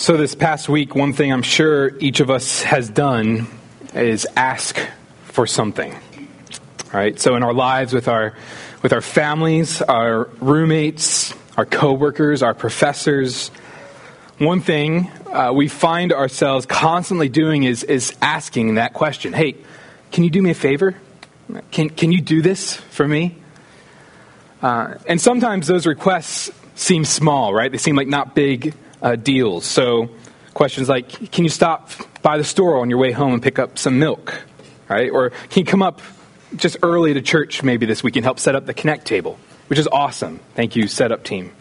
So, this past week, one thing I'm sure each of us has done is ask for something. Right? So, in our lives, with our, with our families, our roommates, our coworkers, our professors, one thing uh, we find ourselves constantly doing is, is asking that question Hey, can you do me a favor? Can, can you do this for me? Uh, and sometimes those requests seem small, right? They seem like not big uh, deals. So questions like, can you stop by the store on your way home and pick up some milk? Right? Or can you come up just early to church maybe this week and help set up the Connect table? Which is awesome. Thank you, setup team.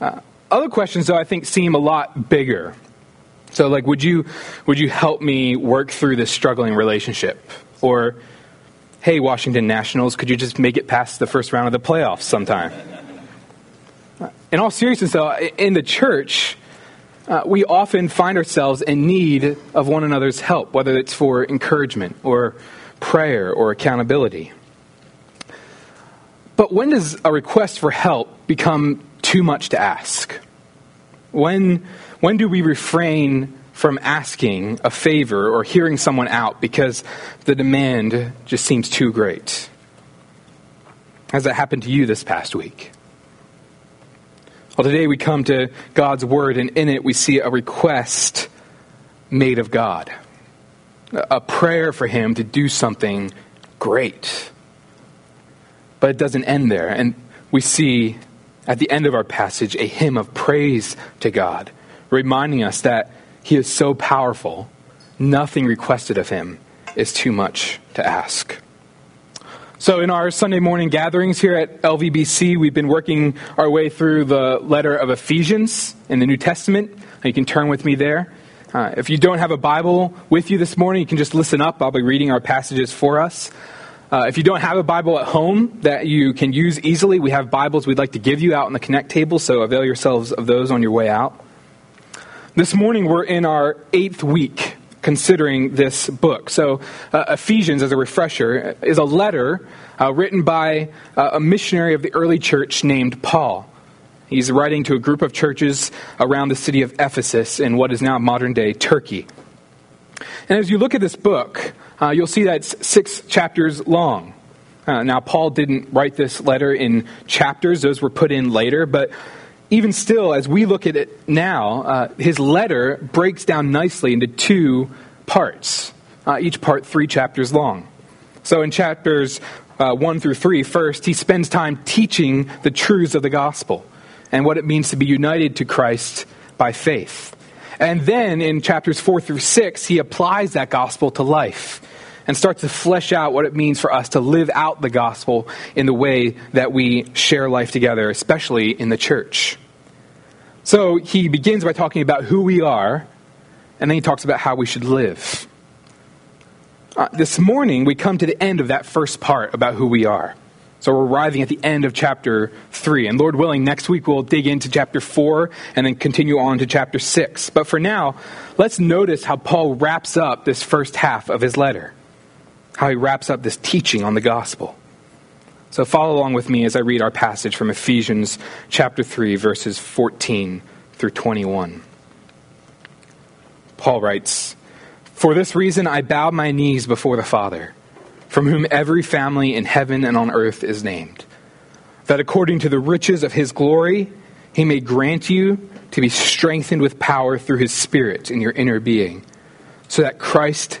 Uh, other questions, though, I think seem a lot bigger. So, like, would you would you help me work through this struggling relationship? Or, hey, Washington Nationals, could you just make it past the first round of the playoffs sometime? In all seriousness, though, in the church, uh, we often find ourselves in need of one another's help, whether it's for encouragement or prayer or accountability. But when does a request for help become too much to ask? When, when do we refrain from asking a favor or hearing someone out because the demand just seems too great? Has that happened to you this past week? Well, today we come to God's Word, and in it we see a request made of God, a prayer for Him to do something great. But it doesn't end there. And we see at the end of our passage a hymn of praise to God, reminding us that He is so powerful, nothing requested of Him is too much to ask. So, in our Sunday morning gatherings here at LVBC, we've been working our way through the letter of Ephesians in the New Testament. You can turn with me there. Uh, if you don't have a Bible with you this morning, you can just listen up. I'll be reading our passages for us. Uh, if you don't have a Bible at home that you can use easily, we have Bibles we'd like to give you out on the Connect table, so avail yourselves of those on your way out. This morning, we're in our eighth week considering this book. So, uh, Ephesians, as a refresher, is a letter uh, written by uh, a missionary of the early church named Paul. He's writing to a group of churches around the city of Ephesus in what is now modern day Turkey. And as you look at this book, uh, you'll see that it's six chapters long. Uh, now, Paul didn't write this letter in chapters, those were put in later, but even still, as we look at it now, uh, his letter breaks down nicely into two parts, uh, each part three chapters long. So in chapters uh, 1 through 3, first, he spends time teaching the truths of the gospel and what it means to be united to Christ by faith. And then in chapters 4 through 6, he applies that gospel to life and starts to flesh out what it means for us to live out the gospel in the way that we share life together, especially in the church. So he begins by talking about who we are, and then he talks about how we should live. Uh, this morning, we come to the end of that first part about who we are. So we're arriving at the end of chapter 3. And Lord willing, next week we'll dig into chapter 4 and then continue on to chapter 6. But for now, let's notice how Paul wraps up this first half of his letter how he wraps up this teaching on the gospel. So follow along with me as I read our passage from Ephesians chapter 3, verses 14 through 21. Paul writes, For this reason I bow my knees before the Father, from whom every family in heaven and on earth is named, that according to the riches of his glory, he may grant you to be strengthened with power through his Spirit in your inner being so that Christ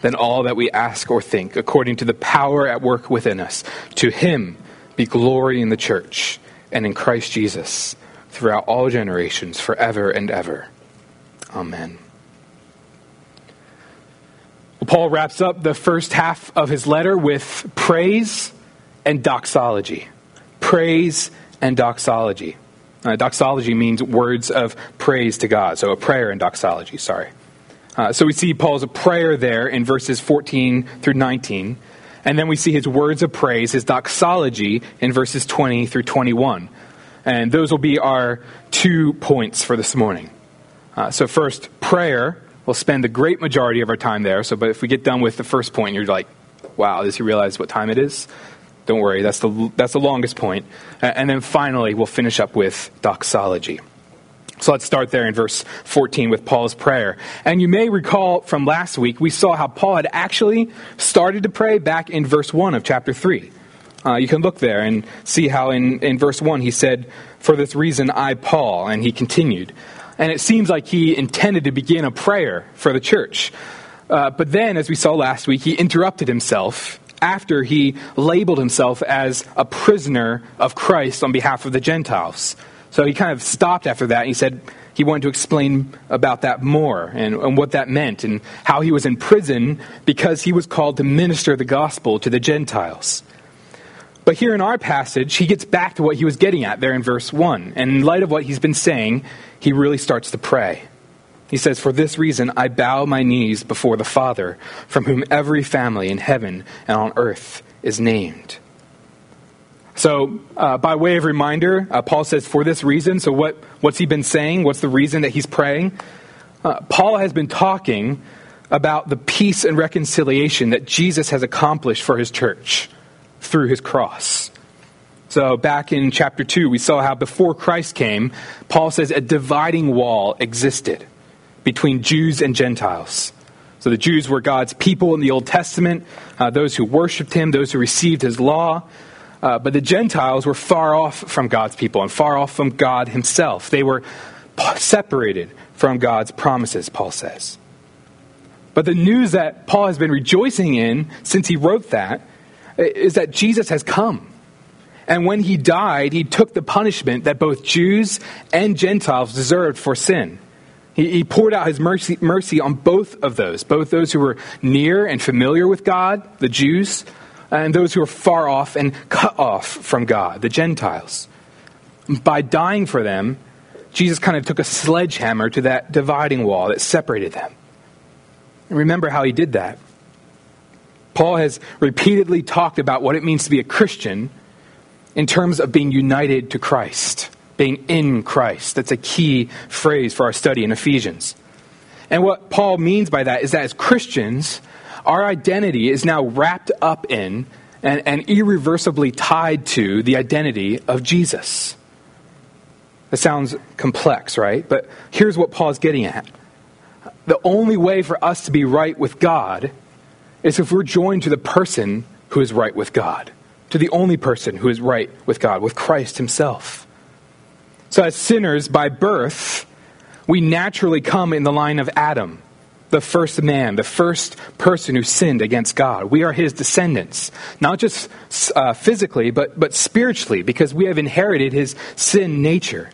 than all that we ask or think, according to the power at work within us. To him be glory in the church and in Christ Jesus throughout all generations, forever and ever. Amen. Paul wraps up the first half of his letter with praise and doxology. Praise and doxology. Uh, doxology means words of praise to God, so a prayer and doxology, sorry. Uh, so we see Paul's prayer there in verses 14 through 19. And then we see his words of praise, his doxology, in verses 20 through 21. And those will be our two points for this morning. Uh, so, first, prayer. We'll spend the great majority of our time there. So, but if we get done with the first point, you're like, wow, does he realize what time it is? Don't worry, that's the, that's the longest point. And then finally, we'll finish up with doxology. So let's start there in verse 14 with Paul's prayer. And you may recall from last week, we saw how Paul had actually started to pray back in verse 1 of chapter 3. Uh, you can look there and see how in, in verse 1 he said, For this reason I, Paul, and he continued. And it seems like he intended to begin a prayer for the church. Uh, but then, as we saw last week, he interrupted himself after he labeled himself as a prisoner of Christ on behalf of the Gentiles. So he kind of stopped after that. and he said he wanted to explain about that more and, and, what that meant and how he was in prison because he was called to minister the gospel to the Gentiles. But here in our passage, he gets back to what he was getting at there in verse 1. And in light of what he's been saying, he really starts to pray. He says, For this reason I bow my knees before the Father, from whom every family in heaven and on earth is named. So, uh, by way of reminder, uh, Paul says, for this reason. So, what, what's he been saying? What's the reason that he's praying? Uh, Paul has been talking about the peace and reconciliation that Jesus has accomplished for his church through his cross. So, back in chapter 2, we saw how before Christ came, Paul says a dividing wall existed between Jews and Gentiles. So, the Jews were God's people in the Old Testament, uh, those who worshiped him, those who received his law. Uh, but the Gentiles were far off from God's people and far off from God himself. They were separated from God's promises, Paul says. But the news that Paul has been rejoicing in since he wrote that is that Jesus has come. And when he died, he took the punishment that both Jews and Gentiles deserved for sin. He, he poured out his mercy, mercy on both of those, both those who were near and familiar with God, the Jews, Uh, and those who are far off and cut off from God, the Gentiles. By dying for them, Jesus kind of took a sledgehammer to that dividing wall that separated them. Remember how he did that. Paul has repeatedly talked about what it means to be a Christian in terms of being united to Christ, being in Christ. That's a key phrase for our study in Ephesians. And what Paul means by that is that as Christians, our identity is now wrapped up in and, and irreversibly tied to the identity of Jesus. That sounds complex, right? But here's what Paul's getting at. The only way for us to be right with God is if we're joined to the person who is right with God, to the only person who is right with God, with Christ Himself. So, as sinners by birth, we naturally come in the line of Adam the first man, the first person who sinned against God. We are his descendants, not just uh, physically, but, but spiritually, because we have inherited his sin nature.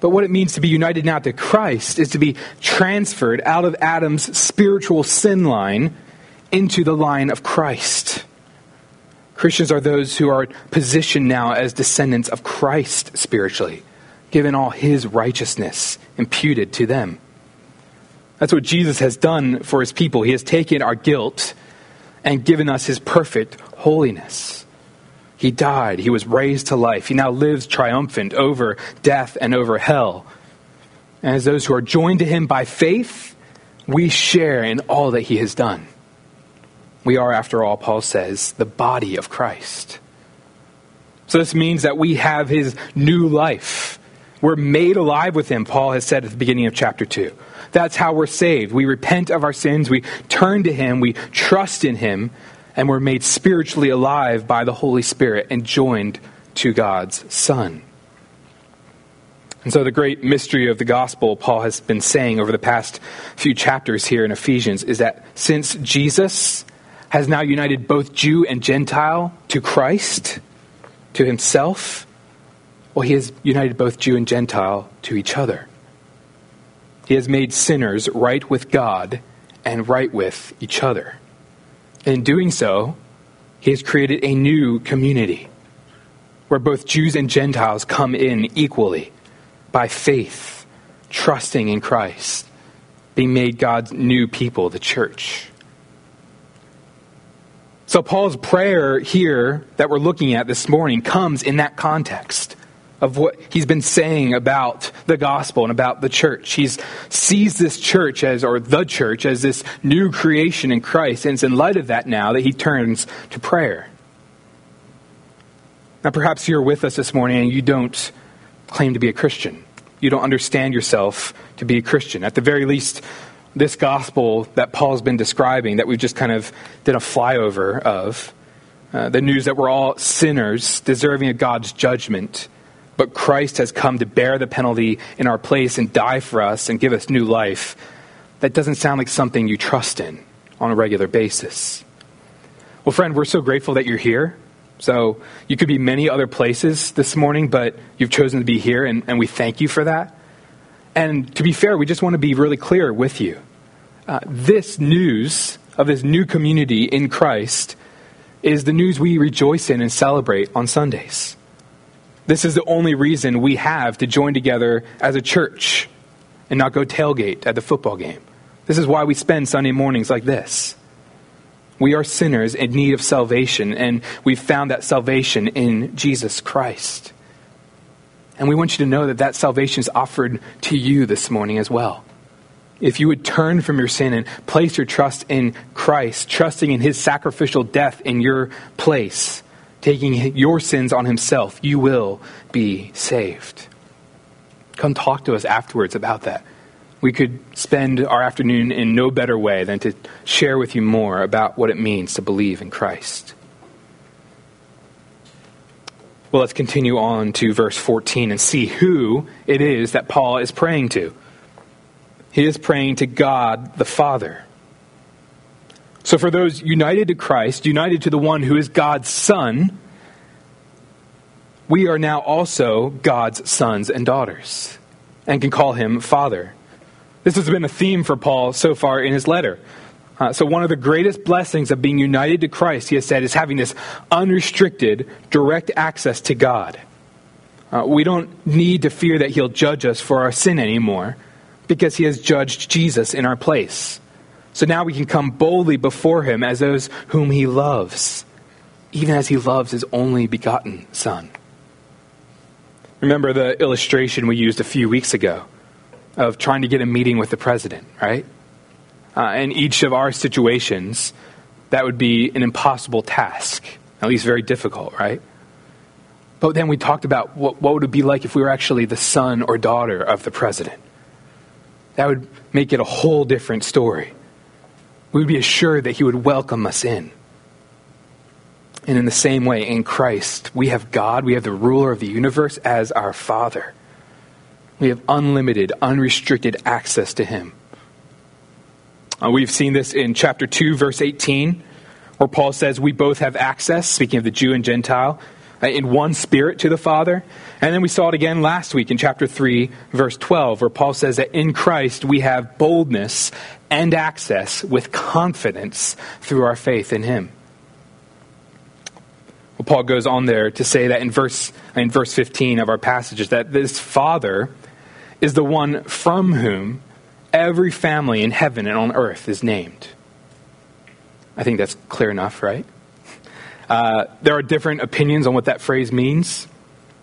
But what it means to be united now to Christ is to be transferred out of Adam's spiritual sin line into the line of Christ. Christians are those who are positioned now as descendants of Christ spiritually, given all his righteousness imputed to them. That's what Jesus has done for his people. He has taken our guilt and given us his perfect holiness. He died, he was raised to life. He now lives triumphant over death and over hell. And as those who are joined to him by faith, we share in all that he has done. We are, after all, Paul says, the body of Christ. So this means that we have his new life. We're made alive with him, Paul has said at the beginning of chapter 2. That's how we're saved. We repent of our sins, we turn to Him, we trust in Him, and we're made spiritually alive by the Holy Spirit and joined to God's Son. And so, the great mystery of the gospel, Paul has been saying over the past few chapters here in Ephesians, is that since Jesus has now united both Jew and Gentile to Christ, to himself, well, he has united both Jew and Gentile to each other. He has made sinners right with God and right with each other. In doing so, he has created a new community where both Jews and Gentiles come in equally by faith, trusting in Christ. being made God's new people, the church. So, Paul's prayer here that we're looking at this morning comes in that context of what he's been saying about the gospel and about the church. He sees this church as, or the church, as this new creation in Christ, and it's in light of that now that he turns to prayer. Now, perhaps you're with us this morning and you don't claim to be a Christian. You don't understand yourself to be a Christian. At the very least, this gospel that Paul's been describing, that we've just kind of did a flyover of, uh, the news that we're all sinners deserving of God's judgment, but Christ has come to bear the penalty in our place and die for us and give us new life, that doesn't sound like something you trust in on a regular basis. Well, friend, we're so grateful that you're here. So you could be many other places this morning, but you've chosen to be here, and, and we thank you for that. And to be fair, we just want to be really clear with you. Uh, this news of this new community in Christ is the news we rejoice in and celebrate on Sundays. This is the only reason we have to join together as a church and not go tailgate at the football game. This is why we spend Sunday mornings like this. We are sinners in need of salvation, and we've found that salvation in Jesus Christ. And we want you to know that that salvation is offered to you this morning as well. If you would turn from your sin and place your trust in Christ, trusting in his sacrificial death in your place, taking your sins on himself, you will be saved. Come talk to us afterwards about that. We could spend our afternoon in no better way than to share with you more about what it means to believe in Christ. Well, let's continue on to verse 14 and see who it is that Paul is praying to. He is praying to God the Father. So, for those united to Christ, united to the one who is God's Son, we are now also God's sons and daughters and can call him Father. This has been a theme for Paul so far in his letter. Uh, so, one of the greatest blessings of being united to Christ, he has said, is having this unrestricted, direct access to God. Uh, we don't need to fear that he'll judge us for our sin anymore because he has judged Jesus in our place. So now we can come boldly before him as those whom he loves, even as he loves his only begotten Son. Remember the illustration we used a few weeks ago of trying to get a meeting with the president, right? uh, in each of our situations, that would be an impossible task, at least very difficult, right? But then we talked about what, what would it be like if we were actually the son or daughter of the president. That would make it a whole different story. We would be assured that he would welcome us in. And in the same way, in Christ, we have God, we have the ruler of the universe as our Father. We have unlimited, unrestricted access to him. Uh, we've seen this in chapter 2, verse 18, where Paul says we both have access, speaking of the Jew and Gentile, Uh, in one spirit to the Father. And then we saw it again last week in chapter 3, verse 12, where Paul says that in Christ we have boldness and access with confidence through our faith in Him. Well, Paul goes on there to say that in verse, in verse 15 of our passages that this Father is the one from whom every family in heaven and on earth is named. I think that's clear enough, right? Uh, there are different opinions on what that phrase means.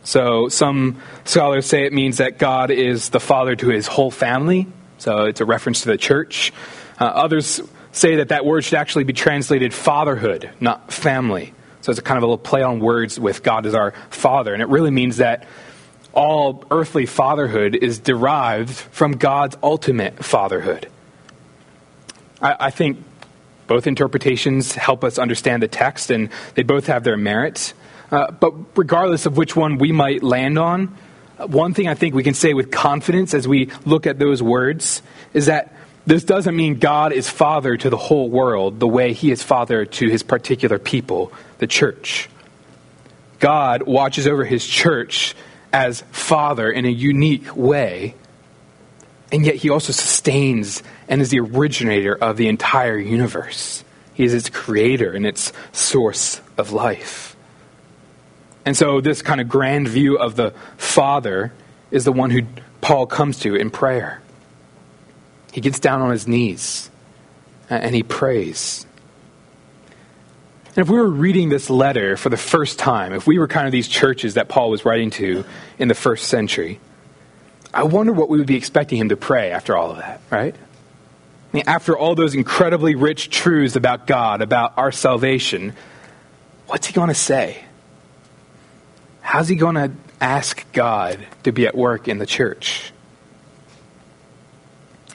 So, some scholars say it means that God is the father to his whole family. So, it's a reference to the church. Uh, others say that that word should actually be translated fatherhood, not family. So, it's a kind of a little play on words with God as our father. And it really means that all earthly fatherhood is derived from God's ultimate fatherhood. I, I, think both interpretations help us understand the text, and they both have their merits. Uh, but regardless of which one we might land on, one thing I think we can say with confidence as we look at those words is that this doesn't mean God is father to the whole world the way he is father to his particular people, the church. God watches over his church as Father in a unique way, and yet He also sustains and is the originator of the entire universe. He is its creator and its source of life. And so, this kind of grand view of the Father is the one who Paul comes to in prayer. He gets down on his knees uh, and he prays. And if we were reading this letter for the first time, if we were kind of these churches that Paul was writing to in the first century, I wonder what we would be expecting him to pray after all of that, right? After all those incredibly rich truths about God, about our salvation, what's he going to say? How's he going to ask God to be at work in the church?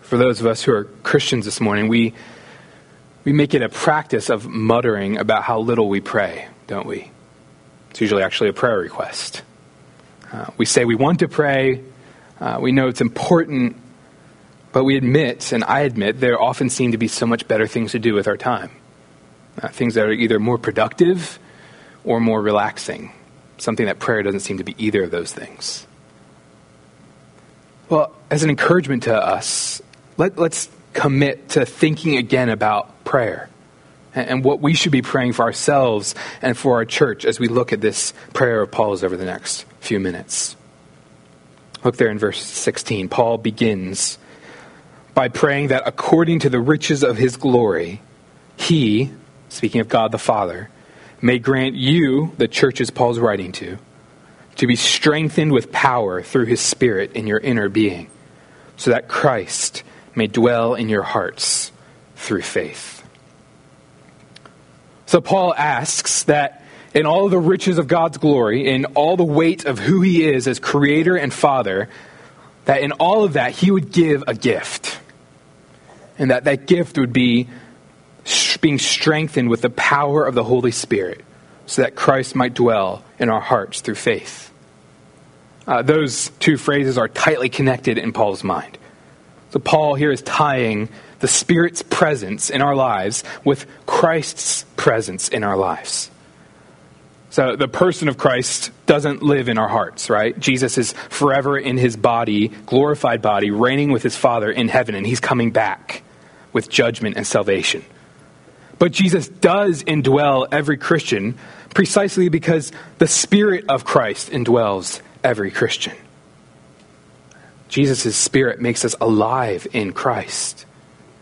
For those of us who are Christians this morning, we we make it a practice of muttering about how little we pray, don't we? It's usually actually a prayer request. Uh, we say we want to pray, uh, we know it's important, but we admit, and I admit, there often seem to be so much better things to do with our time. Uh, things that are either more productive or more relaxing. Something that prayer doesn't seem to be either of those things. Well, as an encouragement to us, let, let's commit to thinking again about prayer and what we should be praying for ourselves and for our church as we look at this prayer of Paul's over the next few minutes. Look there in verse 16. Paul begins by praying that according to the riches of his glory, he, speaking of God the Father, may grant you, the churches Paul's writing to, to be strengthened with power through his Spirit in your inner being, so that Christ may dwell in your hearts through faith. So Paul asks that in all the riches of God's glory, in all the weight of who he is as creator and father, that in all of that he would give a gift. And that that gift would be being strengthened with the power of the Holy Spirit so that Christ might dwell in our hearts through faith. Uh, those two phrases are tightly connected in Paul's mind. So, Paul here is tying the Spirit's presence in our lives with Christ's presence in our lives. So, the person of Christ doesn't live in our hearts, right? Jesus is forever in his body, glorified body, reigning with his Father in heaven, and he's coming back with judgment and salvation. But Jesus does indwell every Christian precisely because the Spirit of Christ indwells every Christian. Jesus' Spirit makes us alive in Christ.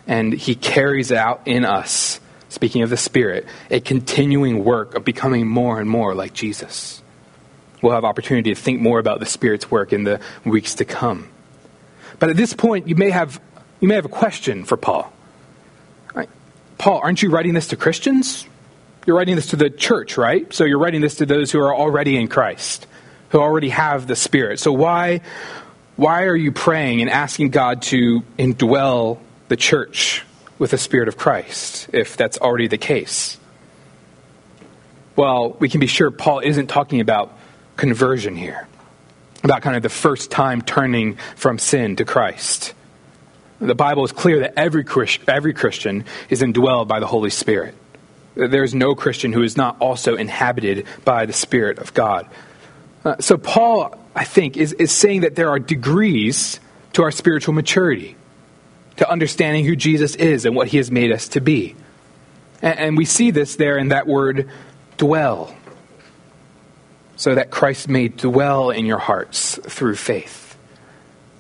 And He carries out in us, speaking of the Spirit, a continuing work of becoming more and more like Jesus. We'll have opportunity to think more about the Spirit's work in the weeks to come. But at this point, you may have, you may have a question for Paul. Paul, aren't you writing this to Christians? You're writing this to the church, right? So you're writing this to those who are already in Christ, who already have the Spirit. So why, why are you praying and asking God to indwell the church with the Spirit of Christ, if that's already the case? Well, we can be sure Paul isn't talking about conversion here, about kind of the first time turning from sin to Christ. The Bible is clear that every, every Christian is indwelled by the Holy Spirit. There is no Christian who is not also inhabited by the Spirit of God. Uh, so, Paul I think, is, is saying that there are degrees to our spiritual maturity, to understanding who Jesus is and what he has made us to be. And, and we see this there in that word dwell, so that Christ may dwell in your hearts through faith.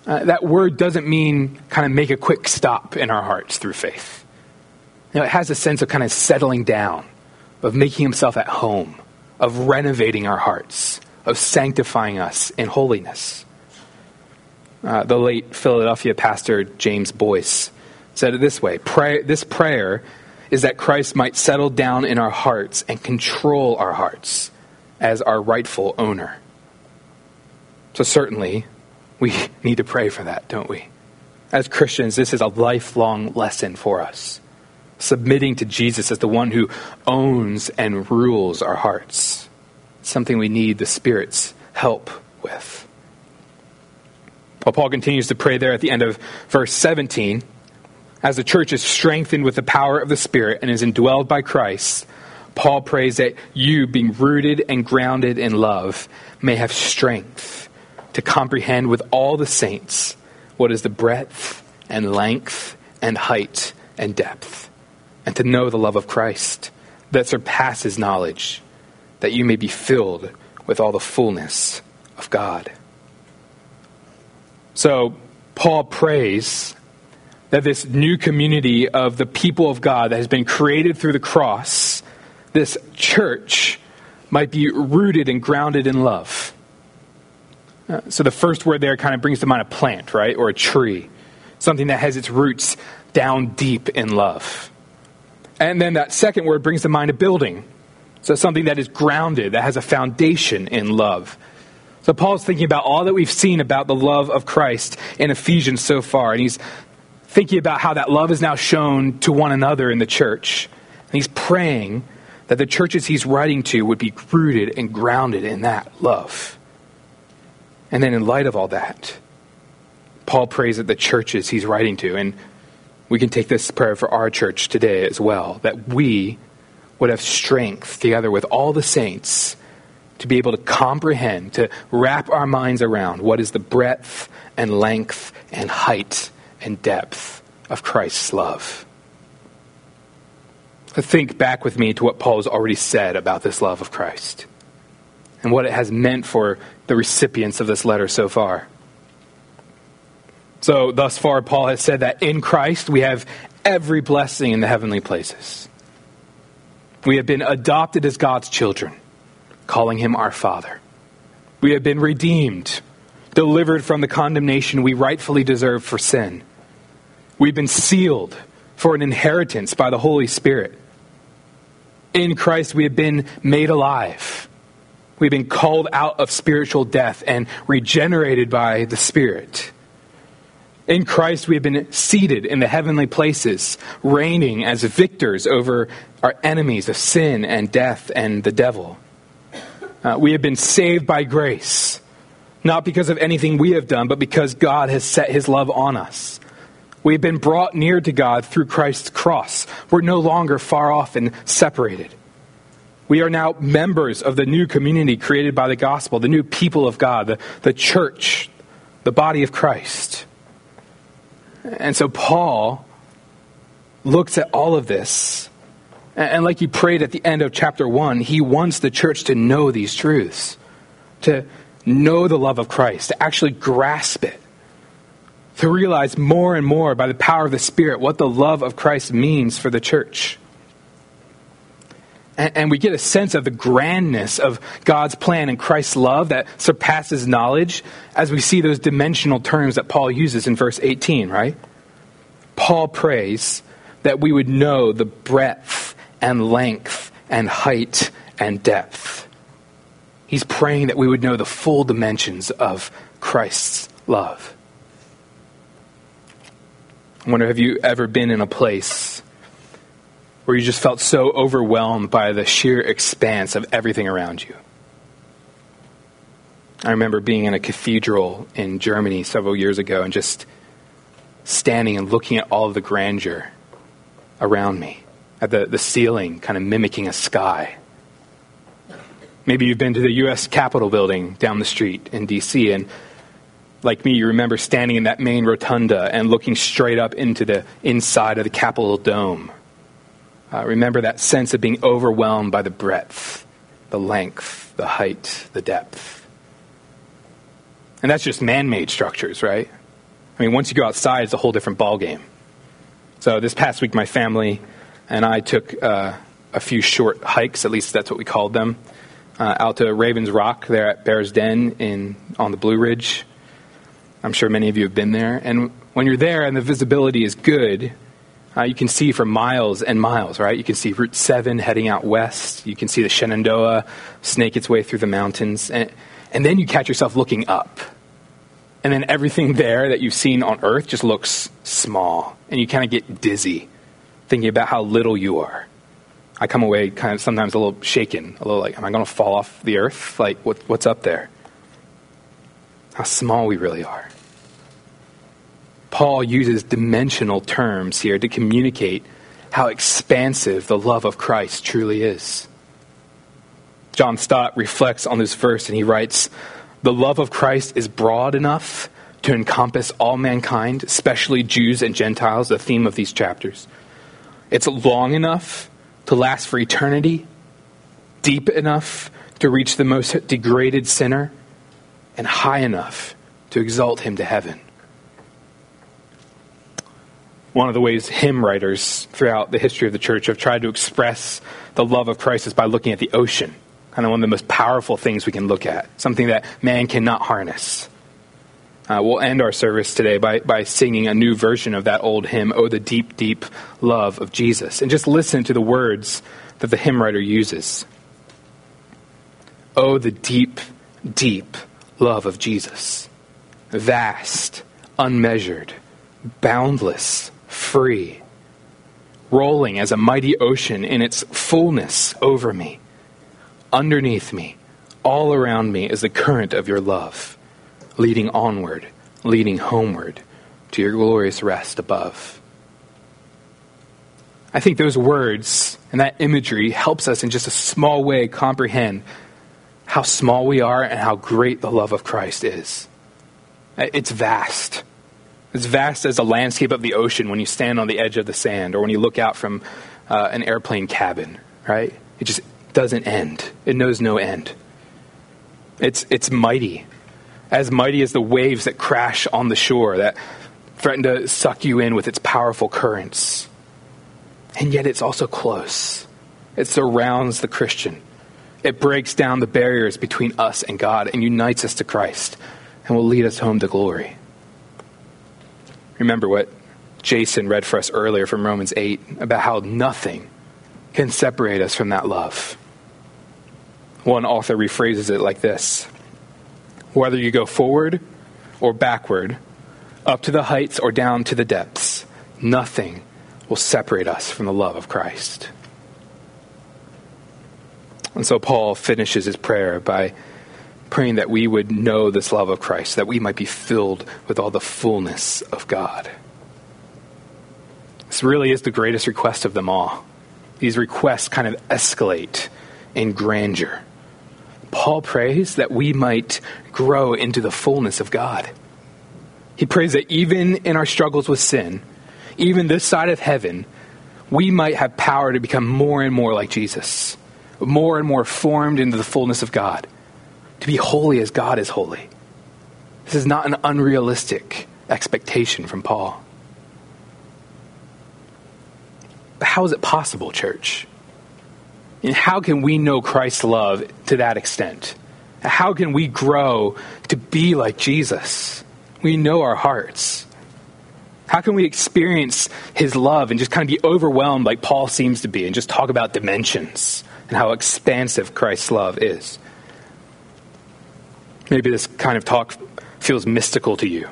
Uh, that word doesn't mean kind of make a quick stop in our hearts through faith. You know, it has a sense of kind of settling down, of making himself at home, of renovating our hearts of sanctifying us in holiness. Uh, the late Philadelphia pastor James Boice said it this way Pray, This prayer is that Christ might settle down in our hearts and control our hearts as our rightful owner. So, certainly, we need to pray for that, don't we? As Christians, this is a lifelong lesson for us. Submitting to Jesus as the one who owns and rules our hearts something we need the Spirit's help with. Well, Paul continues to pray there at the end of verse 17. As the church is strengthened with the power of the Spirit and is indwelled by Christ, Paul prays that you, being rooted and grounded in love, may have strength to comprehend with all the saints what is the breadth and length and height and depth, and to know the love of Christ that surpasses knowledge that you may be filled with all the fullness of God. So, Paul prays that this new community of the people of God that has been created through the cross, this church, might be rooted and grounded in love. Uh, so the first word there kind of brings to mind a plant, right? Or a tree. Something that has its roots down deep in love. And then that second word brings to mind a building. So something that is grounded, that has a foundation in love. So Paul's thinking about all that we've seen about the love of Christ in Ephesians so far, and he's thinking about how that love is now shown to one another in the church. And he's praying that the churches he's writing to would be rooted and grounded in that love. And then, in light of all that, Paul prays that the churches he's writing to, and we can take this prayer for our church today as well, that we would have strength together with all the saints to be able to comprehend, to wrap our minds around what is the breadth and length and height and depth of Christ's love. Think back with me to what Paul has already said about this love of Christ and what it has meant for the recipients of this letter so far. So, thus far, Paul has said that in Christ we have every blessing in the heavenly places. We have been adopted as God's children, calling him our Father. We have been redeemed, delivered from the condemnation we rightfully deserve for sin. We've been sealed for an inheritance by the Holy Spirit. In Christ, we have been made alive. We've been called out of spiritual death and regenerated by the Spirit. In Christ, we have been seated in the heavenly places, reigning as victors over our enemies of sin and death and the devil. Uh, we have been saved by grace, not because of anything we have done, but because God has set his love on us. We've been brought near to God through Christ's cross. We're no longer far off and separated. We are now members of the new community created by the gospel, the new people of God, the, the church, the body of Christ. And so Paul looks at all of this, and like he prayed at the end of chapter 1, he wants the church to know these truths, to know the love of Christ, to actually grasp it, to realize more and more by the power of the Spirit what the love of Christ means for the church and, we get a sense of the grandness of God's plan and Christ's love that surpasses knowledge as we see those dimensional terms that Paul uses in verse 18, right? Paul prays that we would know the breadth and length and height and depth. He's praying that we would know the full dimensions of Christ's love. I wonder, have you ever been in a place where you just felt so overwhelmed by the sheer expanse of everything around you. I remember being in a cathedral in Germany several years ago and just standing and looking at all of the grandeur around me, at the, the ceiling kind of mimicking a sky. Maybe you've been to the U.S. Capitol building down the street in D.C., and like me, you remember standing in that main rotunda and looking straight up into the inside of the Capitol dome uh, remember that sense of being overwhelmed by the breadth, the length, the height, the depth. And that's just man made structures, right? I mean, once you go outside, it's a whole different ballgame. So this past week, my family and I took uh, a few short hikes, at least that's what we called them, uh, out to Ravens Rock there at Bear's Den in, on the Blue Ridge. I'm sure many of you have been there. And when you're there and the visibility is good, uh, you can see for miles and miles, right? You can see Route 7 heading out west. You can see the Shenandoah snake its way through the mountains. And, and then you catch yourself looking up. And then everything there that you've seen on Earth just looks small. And you kind of get dizzy thinking about how little you are. I come away kind of sometimes a little shaken, a little like, am I going to fall off the earth? Like, what, what's up there? How small we really are. Paul uses dimensional terms here to communicate how expansive the love of Christ truly is. John Stott reflects on this verse and he writes, The love of Christ is broad enough to encompass all mankind, especially Jews and Gentiles, the theme of these chapters. It's long enough to last for eternity, deep enough to reach the most degraded sinner, and high enough to exalt him to heaven. One of the ways hymn writers throughout the history of the church have tried to express the love of Christ is by looking at the ocean. Kind of one of the most powerful things we can look at, something that man cannot harness. Uh, we'll end our service today by, by singing a new version of that old hymn, Oh, the Deep, Deep Love of Jesus. And just listen to the words that the hymn writer uses. Oh, the deep, deep love of Jesus. Vast, unmeasured, boundless, free, rolling as a mighty ocean in its fullness over me. Underneath me, all around me is the current of your love leading onward, leading homeward to your glorious rest above. I think those words and that imagery helps us in just a small way comprehend how small we are and how great the love of Christ is. It's vast. It's vast as the landscape of the ocean when you stand on the edge of the sand or when you look out from uh, an airplane cabin, right? It just doesn't end. It knows no end. It's, it's mighty as mighty as the waves that crash on the shore, that threaten to suck you in with its powerful currents. And yet it's also close. It surrounds the Christian. It breaks down the barriers between us and God and unites us to Christ and will lead us home to glory. Remember what Jason read for us earlier from Romans 8 about how nothing can separate us from that love. One author rephrases it like this whether you go forward or backward, up to the heights or down to the depths, nothing will separate us from the love of Christ. And so Paul finishes his prayer by praying that we would know this love of Christ, that we might be filled with all the fullness of God. This really is the greatest request of them all. These requests kind of escalate in grandeur. Paul prays that we might grow into the fullness of God. He prays that even in our struggles with sin, even this side of heaven, we might have power to become more and more like Jesus, more and more formed into the fullness of God, to be holy as God is holy. This is not an unrealistic expectation from Paul. But how is it possible, church? And how can we know Christ's love to that extent? How can we grow to be like Jesus? We know our hearts. How can we experience his love and just kind of be overwhelmed like Paul seems to be and just talk about dimensions and how expansive Christ's love is? Maybe this kind of talk feels mystical to you.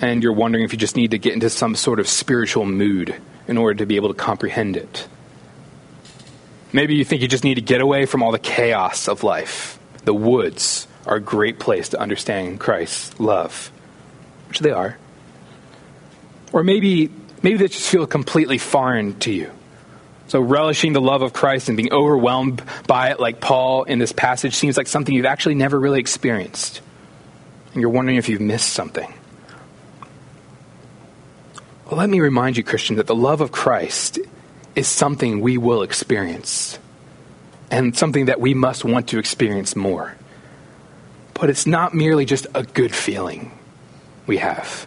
And you're wondering if you just need to get into some sort of spiritual mood in order to be able to comprehend it. Maybe you think you just need to get away from all the chaos of life. The woods are a great place to understand Christ's love, which they are. Or maybe maybe they just feel completely foreign to you. So relishing the love of Christ and being overwhelmed by it like Paul in this passage seems like something you've actually never really experienced. And you're wondering if you've missed something. Well, let me remind you, Christian, that the love of Christ is something we will experience and something that we must want to experience more. But it's not merely just a good feeling we have.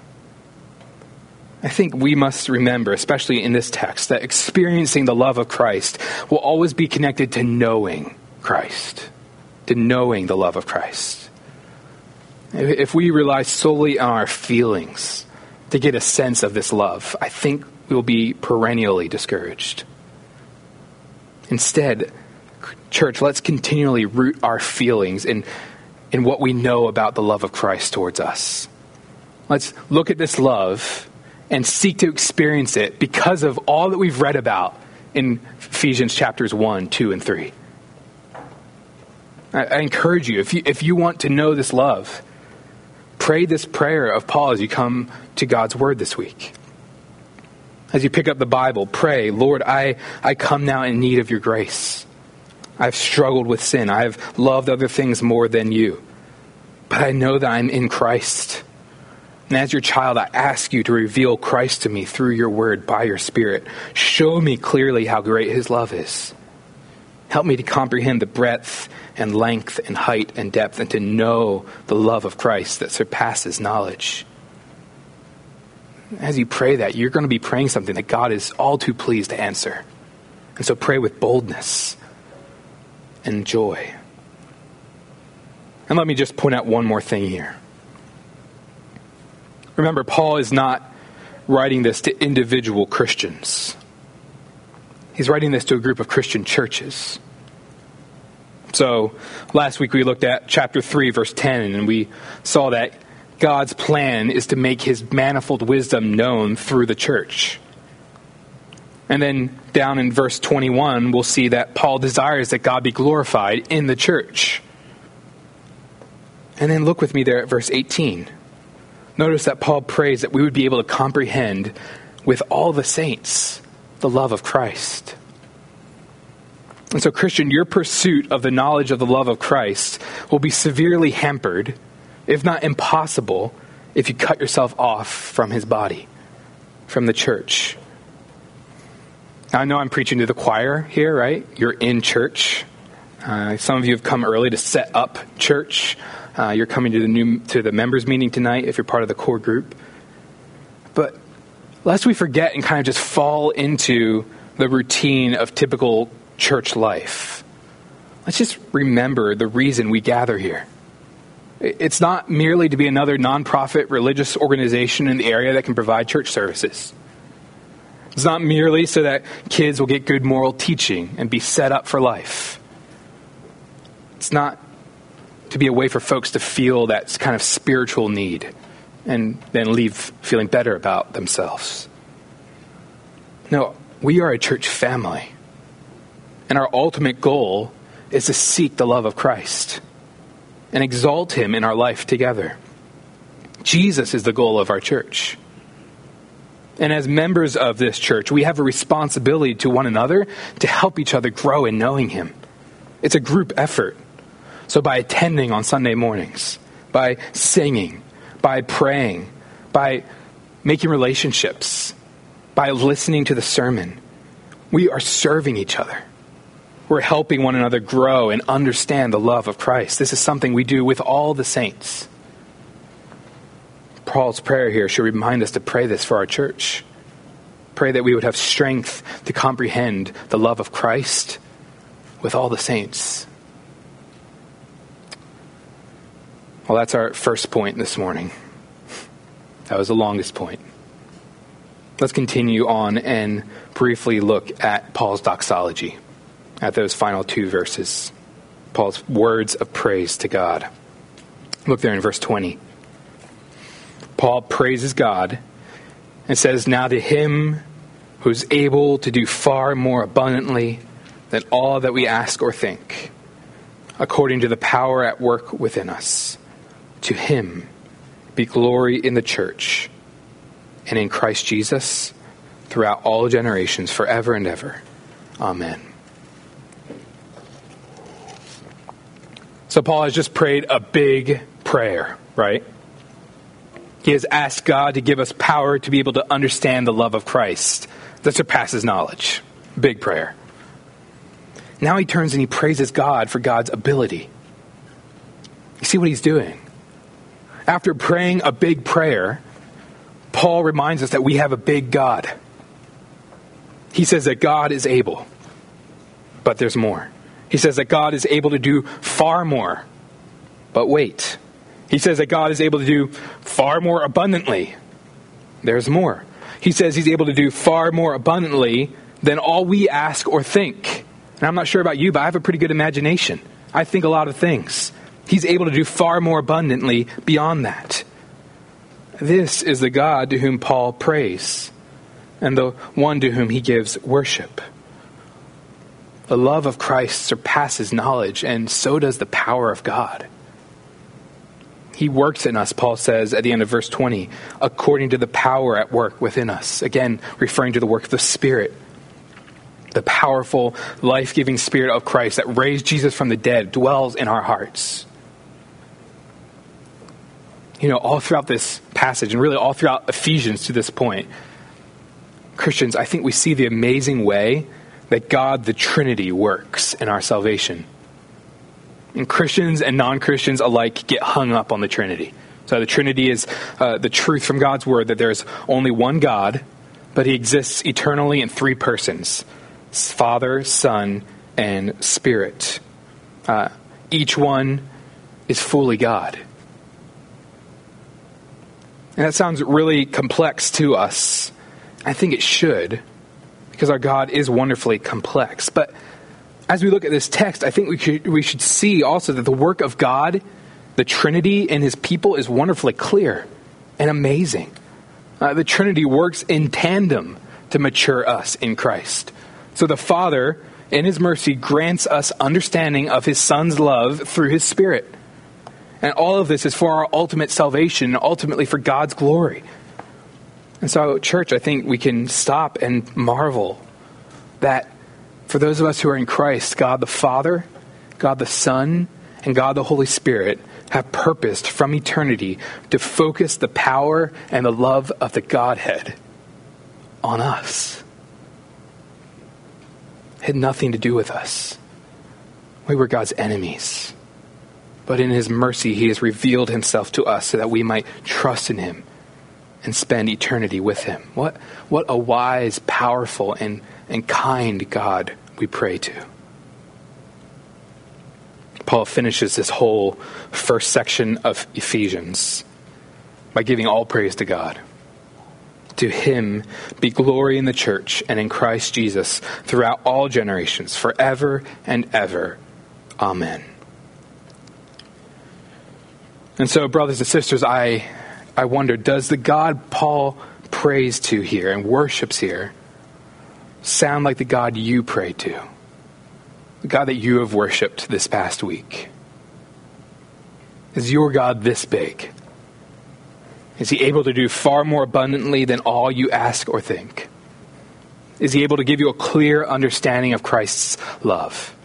I think we must remember, especially in this text, that experiencing the love of Christ will always be connected to knowing Christ, to knowing the love of Christ. If we rely solely on our feelings to get a sense of this love, I think we will be perennially discouraged. Instead, church, let's continually root our feelings in, in what we know about the love of Christ towards us. Let's look at this love and seek to experience it because of all that we've read about in Ephesians chapters 1, 2, and 3. I, I encourage you if, you, if you want to know this love, pray this prayer of Paul as you come to God's Word this week. As you pick up the Bible, pray, Lord, I, I come now in need of your grace. I've struggled with sin. I've loved other things more than you. But I know that I'm in Christ. And as your child, I ask you to reveal Christ to me through your word by your Spirit. Show me clearly how great his love is. Help me to comprehend the breadth and length and height and depth and to know the love of Christ that surpasses knowledge. as you pray that, you're going to be praying something that God is all too pleased to answer. And so pray with boldness and joy. And let me just point out one more thing here. Remember, Paul is not writing this to individual Christians. He's writing this to a group of Christian churches. So, last week we looked at chapter 3, verse 10, and we saw that God's plan is to make his manifold wisdom known through the church. And then down in verse 21, we'll see that Paul desires that God be glorified in the church. And then look with me there at verse 18. Notice that Paul prays that we would be able to comprehend with all the saints the love of Christ. And so, Christian, your pursuit of the knowledge of the love of Christ will be severely hampered, if not impossible, if you cut yourself off from his body, from the church. Now, I know I'm preaching to the choir here, right? You're in church. Uh, some of you have come early to set up church. Uh, you're coming to the new to the members meeting tonight if you're part of the core group. But lest we forget and kind of just fall into the routine of typical church life, let's just remember the reason we gather here. It's not merely to be another nonprofit religious organization in the area that can provide church services. It's not merely so that kids will get good moral teaching and be set up for life. It's not to be a way for folks to feel that kind of spiritual need and then leave feeling better about themselves. No, we are a church family. And our ultimate goal is to seek the love of Christ and exalt Him in our life together. Jesus is the goal of our church. And as members of this church, we have a responsibility to one another to help each other grow in knowing Him. It's a group effort. So, by attending on Sunday mornings, by singing, by praying, by making relationships, by listening to the sermon, we are serving each other. We're helping one another grow and understand the love of Christ. This is something we do with all the saints. Paul's prayer here should remind us to pray this for our church. Pray that we would have strength to comprehend the love of Christ with all the saints. Well, that's our first point this morning. That was the longest point. Let's continue on and briefly look at Paul's doxology, at those final two verses. Paul's words of praise to God. Look there in verse 20. Paul praises God and says, Now to him who's able to do far more abundantly than all that we ask or think, according to the power at work within us. To him be glory in the church and in Christ Jesus throughout all generations, forever and ever. Amen. So, Paul has just prayed a big prayer, right? He has asked God to give us power to be able to understand the love of Christ that surpasses knowledge. Big prayer. Now he turns and he praises God for God's ability. You see what he's doing? After praying a big prayer, Paul reminds us that we have a big God. He says that God is able, but there's more. He says that God is able to do far more, but wait. He says that God is able to do far more abundantly. There's more. He says he's able to do far more abundantly than all we ask or think. And I'm not sure about you, but I have a pretty good imagination. I think a lot of things. He's able to do far more abundantly beyond that. This is the God to whom Paul prays, and the one to whom he gives worship. The love of Christ surpasses knowledge, and so does the power of God. He works in us, Paul says at the end of verse 20, according to the power at work within us. Again, referring to the work of the Spirit. The powerful, life giving Spirit of Christ that raised Jesus from the dead dwells in our hearts you know, all throughout this passage and really all throughout Ephesians to this point, Christians, I think we see the amazing way that God, the Trinity, works in our salvation. And Christians and non Christians alike get hung up on the Trinity. So the Trinity is uh, the truth from God's Word that there's only one God, but He exists eternally in three persons Father, Son, and Spirit. Uh, each one is fully God. And that sounds really complex to us. I think it should, because our God is wonderfully complex. But as we look at this text, I think we should, we should see also that the work of God, the Trinity, and his people is wonderfully clear and amazing. Uh, the Trinity works in tandem to mature us in Christ. So the Father, in his mercy, grants us understanding of his Son's love through his Spirit. And all of this is for our ultimate salvation, ultimately for God's glory. And so, church, I think we can stop and marvel that for those of us who are in Christ, God the Father, God the Son, and God the Holy Spirit have purposed from eternity to focus the power and the love of the Godhead on us. It had nothing to do with us. We were God's enemies. But in his mercy, he has revealed himself to us so that we might trust in him and spend eternity with him. What, what a wise, powerful, and, and kind God we pray to. Paul finishes this whole first section of Ephesians by giving all praise to God. To him be glory in the church and in Christ Jesus throughout all generations, forever and ever. Amen. And so, brothers and sisters, I, I wonder does the God Paul prays to here and worships here sound like the God you pray to? The God that you have worshiped this past week? Is your God this big? Is he able to do far more abundantly than all you ask or think? Is he able to give you a clear understanding of Christ's love?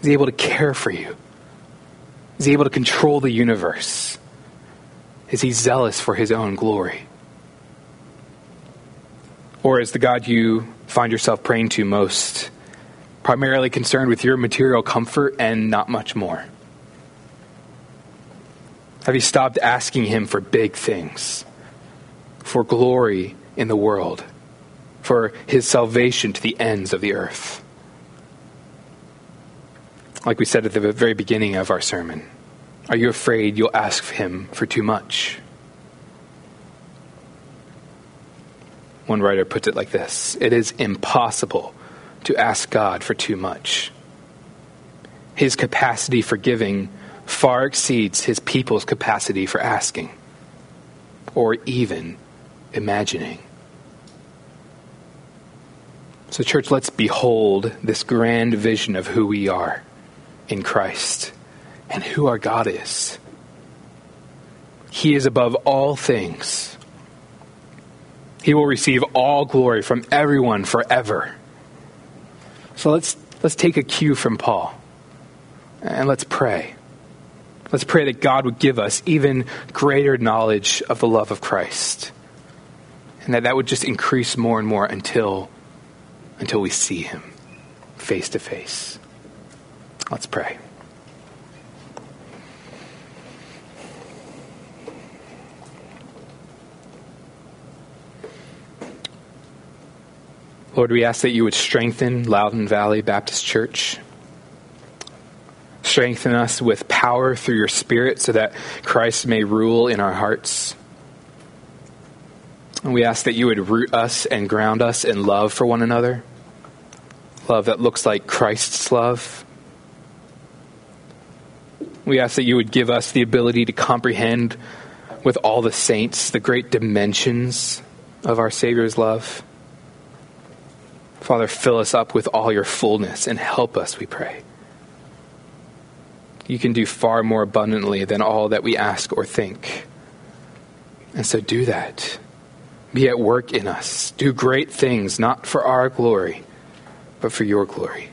Is he able to care for you? Is he able to control the universe? Is he zealous for his own glory? Or is the God you find yourself praying to most primarily concerned with your material comfort and not much more? Have you stopped asking him for big things, for glory in the world, for his salvation to the ends of the earth? Like we said at the very beginning of our sermon? Are you afraid you'll ask him for too much? One writer puts it like this It is impossible to ask God for too much. His capacity for giving far exceeds his people's capacity for asking or even imagining. So, church, let's behold this grand vision of who we are in Christ and who our God is. He is above all things. He will receive all glory from everyone forever. So let's, let's take a cue from Paul and let's pray. Let's pray that God would give us even greater knowledge of the love of Christ. And that that would just increase more and more until, until we see him face to face. Let's pray. Lord, we ask that you would strengthen Loudon Valley Baptist Church. Strengthen us with power through your Spirit so that Christ may rule in our hearts. And we ask that you would root us and ground us in love for one another. Love that looks like Christ's love. We ask that you would give us the ability to comprehend with all the saints the great dimensions of our Savior's love. Father, fill us up with all your fullness and help us, we pray. You can do far more abundantly than all that we ask or think. And so do that. Be at work in us. Do great things, not for our glory, but for your glory.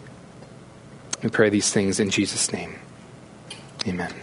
We pray these things in Jesus' name. Amen.